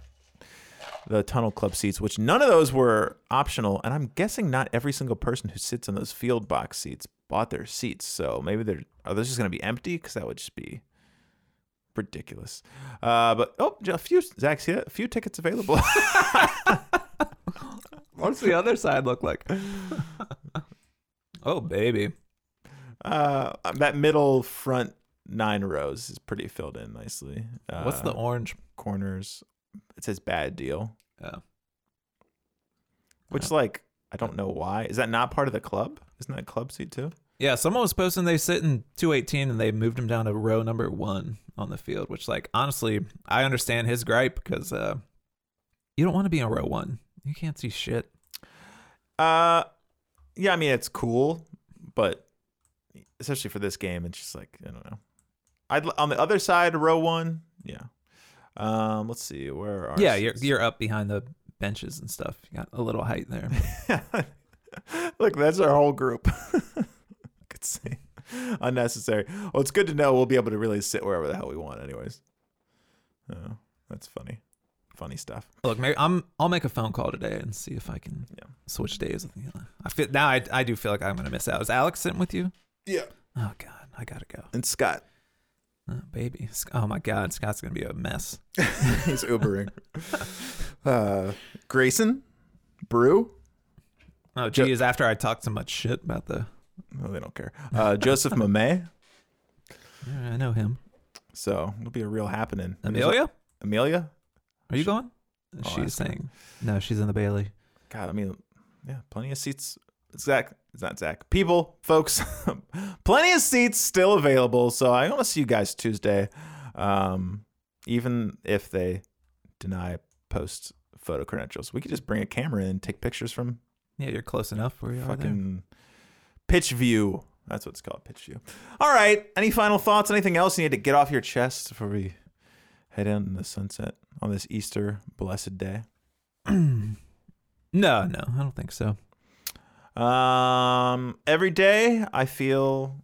S1: the tunnel club seats, which none of those were optional, and I'm guessing not every single person who sits in those field box seats bought their seats. So maybe they're are those just going to be empty? Because that would just be ridiculous. Uh, but oh, a few Zach, see that? A few tickets available. (laughs)
S2: What's the other side look like? oh, baby.
S1: uh, that middle front nine rows is pretty filled in nicely. Uh,
S2: What's the orange?
S1: corners? It says bad deal.
S2: Oh.
S1: Which, like, I don't know why. Is that not part of the club? Isn't that a club seat too?
S2: Yeah, someone was posting they sit in 218 and they moved him down to row number one on the field, which, like, honestly, I understand his gripe because uh, you don't want to be in row one. You can't see shit.
S1: Uh, yeah. I mean, it's cool, but especially for this game, it's just like I don't know. I'd on the other side, row one. Yeah. Um. Let's see. Where are?
S2: yeah, you're you're up behind the benches and stuff. You got a little height there. (laughs)
S1: Look, that's our whole group. (laughs) Could say unnecessary. Well, it's good to know we'll be able to really sit wherever the hell we want, anyways. Oh, that's funny. Funny stuff.
S2: Look, maybe I'm. I'll make a phone call today and see if I can
S1: Yeah.
S2: switch days. With. I feel now. I I do feel like I'm gonna miss out. Is Alex sitting with you?
S1: Yeah.
S2: Oh God, I gotta go.
S1: And Scott,
S2: Oh, baby. Oh my God, Scott's gonna be a mess. (laughs)
S1: he's Ubering. uh, Grayson, Brew.
S2: Oh
S1: Jo-
S2: geez, after I talked so much shit about the.
S1: No, they don't care. Uh, Joseph (laughs) Mame.
S2: Yeah, I know him.
S1: So it'll be a real happening.
S2: Amelia,
S1: Amelia.
S2: are you going?
S1: I'll
S2: she's saying no. She's in the Bailey.
S1: God, I mean, yeah, plenty of seats. Zach, it's not Zach. People, folks, (laughs) plenty of seats still available. So I want to see you guys Tuesday, um, even if they deny post photo credentials. We could just bring a camera in and take pictures from
S2: Yeah, you're close enough where you are there.
S1: fucking pitch view. That's what it's called, pitch view. All right. Any final thoughts? Anything else you need to get off your chest before we head out in the sunset on this Easter blessed day? (clears throat)
S2: no, no, I don't think so.
S1: Um, every day I feel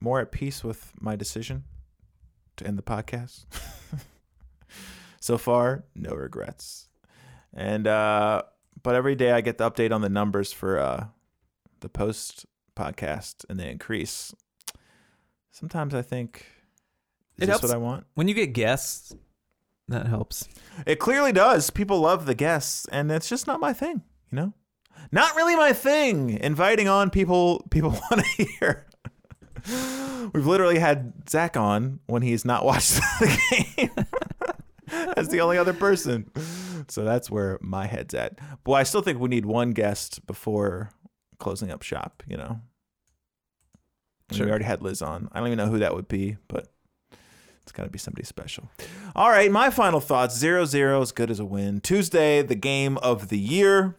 S1: more at peace with my decision to end the podcast. (laughs) so far, no regrets. And uh, but every day I get the update on the numbers for uh the post podcast, and they increase. Sometimes I think, is
S2: It
S1: this
S2: helps.
S1: what I want?
S2: When you get guests, that helps.
S1: It clearly does. People love the guests, and it's just not my thing, you know? Not really my thing. Inviting on people people (laughs) want to hear. We've literally had Zach on when he's not watched (laughs) the game. As the only other person. So that's where my head's at. But I still think we need one guest before closing up shop, you know?
S2: Sure.
S1: We already had Liz on. I don't even know who that would be, but it's got to be somebody special. All right, my final thoughts 0 0 as good as a win. Tuesday, the game of the year.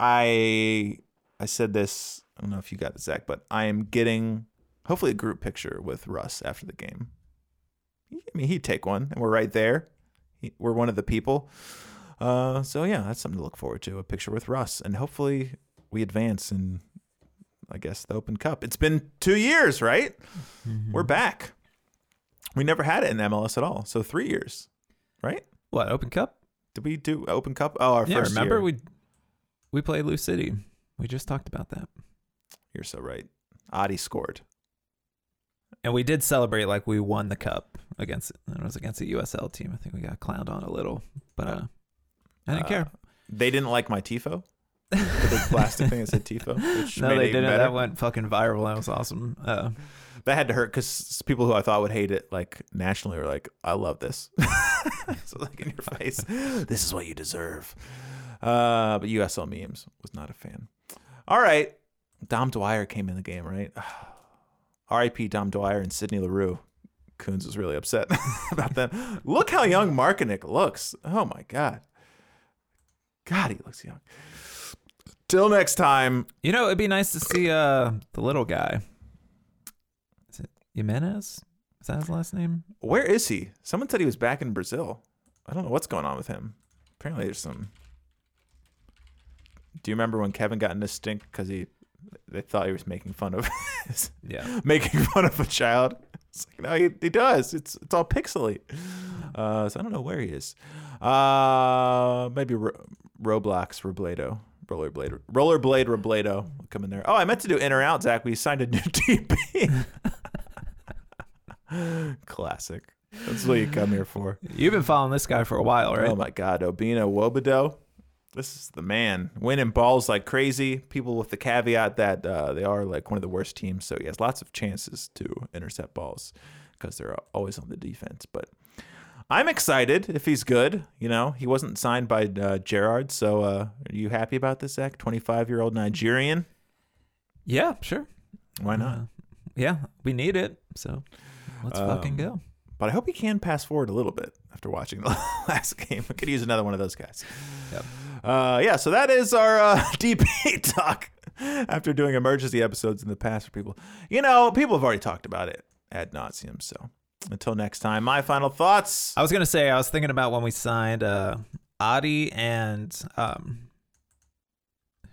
S1: I I said this, I don't know if you got it, Zach, but I am getting hopefully a group picture with Russ after the game. I mean, he'd take one, and we're right there. He, we're one of the people. Uh, so, yeah, that's something to look forward to a picture with Russ. And hopefully we advance in, I guess, the Open Cup. It's been two years, right? We're back. We never had it in MLS at all. So three years, right?
S2: What Open Cup?
S1: Did we do Open Cup? Oh, our
S2: yeah,
S1: first
S2: remember
S1: year.
S2: we we played Lou City. We just talked about that,
S1: You're so right. Adi scored.
S2: and we did celebrate like we won the cup against it was against a USL team. I think we got clowned on a little, but uh, I didn't
S1: Uh,
S2: care.
S1: They didn't like my tifo. The big plastic thing that said tifo. (laughs)
S2: No, they didn't. That went fucking viral. That was awesome. Uh,
S1: That had to hurt because people who I thought would hate it, like nationally, were like, "I love this." (laughs) so like in your face, this is what you deserve. Uh, but USL memes was not a fan. All right, Dom Dwyer came in the game, right? (sighs) R.I.P. Dom Dwyer and Sidney Larue. Coons was really upset (laughs) about that. Look how young Markinick looks. Oh my god. God, he looks young. Till next time.
S2: You know, it'd be nice to see uh the little guy. Is it Jimenez? Is that his last name?
S1: Where is he? Someone said he was back in Brazil. I don't know what's going on with him. Apparently, there's some. Do you remember when Kevin got in a stink because he, they thought he was making fun of, (laughs) his-
S2: Yeah.
S1: making fun of a child? It's like, no, he, he does. It's it's all pixely. Uh, so I don't know where he is. Uh, maybe Ro- Roblox Robledo. Rollerblade, Rollerblade Robledo come in there. Oh, I meant to do in or out, Zach. We signed a new (laughs) DP. Classic. That's what you come here for.
S2: You've been following this guy for a while, right?
S1: Oh my God, Obinna Nwobodo. This is the man. Winning balls like crazy. People with the caveat that uh, they are like one of the worst teams, so he has lots of chances to intercept balls because they're always on the defense. But I'm excited if he's good. You know, he wasn't signed by uh, Gerard, so uh, are you happy about this, Zach? 25 year old Nigerian.
S2: yeah, sure.
S1: Why not?
S2: Uh, yeah, we need it. So let's fucking
S1: Um,
S2: go.
S1: But I hope he can pass forward a little bit after watching the (laughs) last game. I could use another one of those guys.
S2: Yep.
S1: Uh, yeah, so that is our uh, (laughs) DP talk after doing emergency episodes in the past for people. You know, people have already talked about it ad nauseum. So until next time, my final thoughts.
S2: I was gonna say I was thinking about when we signed uh Adi and um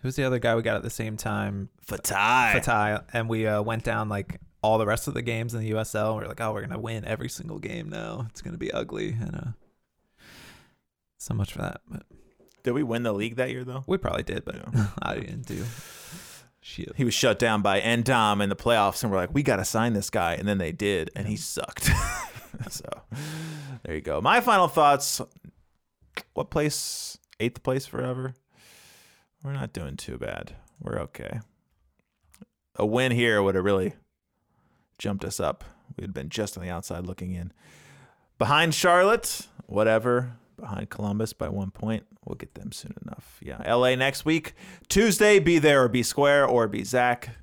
S2: who's the other guy we got at the same time?
S1: Fatai.
S2: Fatai, and we uh, went down like all the rest of the games in the USL. We are like, oh, we're gonna win every single game now. It's gonna be ugly, and uh, so much for that. But
S1: Did we win the league that year, though?
S2: we probably did, but
S1: Yeah. (laughs)
S2: I didn't do shit.
S1: He was shut down by Endom in the playoffs, and we're like, we got to sign this guy. And then they did, and he sucked. (laughs) so there you go. My final thoughts what place? Eighth place forever? We're not doing too bad. We're okay. A win here would have really jumped us up. We'd been just on the outside looking in. Behind Charlotte, whatever. Behind Columbus by one point. We'll get them soon enough. Yeah. LA next week. Tuesday, be there or be square or be Zach.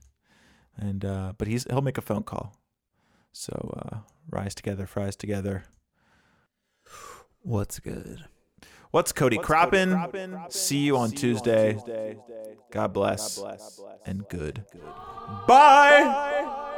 S1: And uh, but he's he'll make a phone call. So uh, rise together, fries together.
S2: What's good?
S1: What's Cody Croppin? See you on Tuesday. God bless and good. Bye.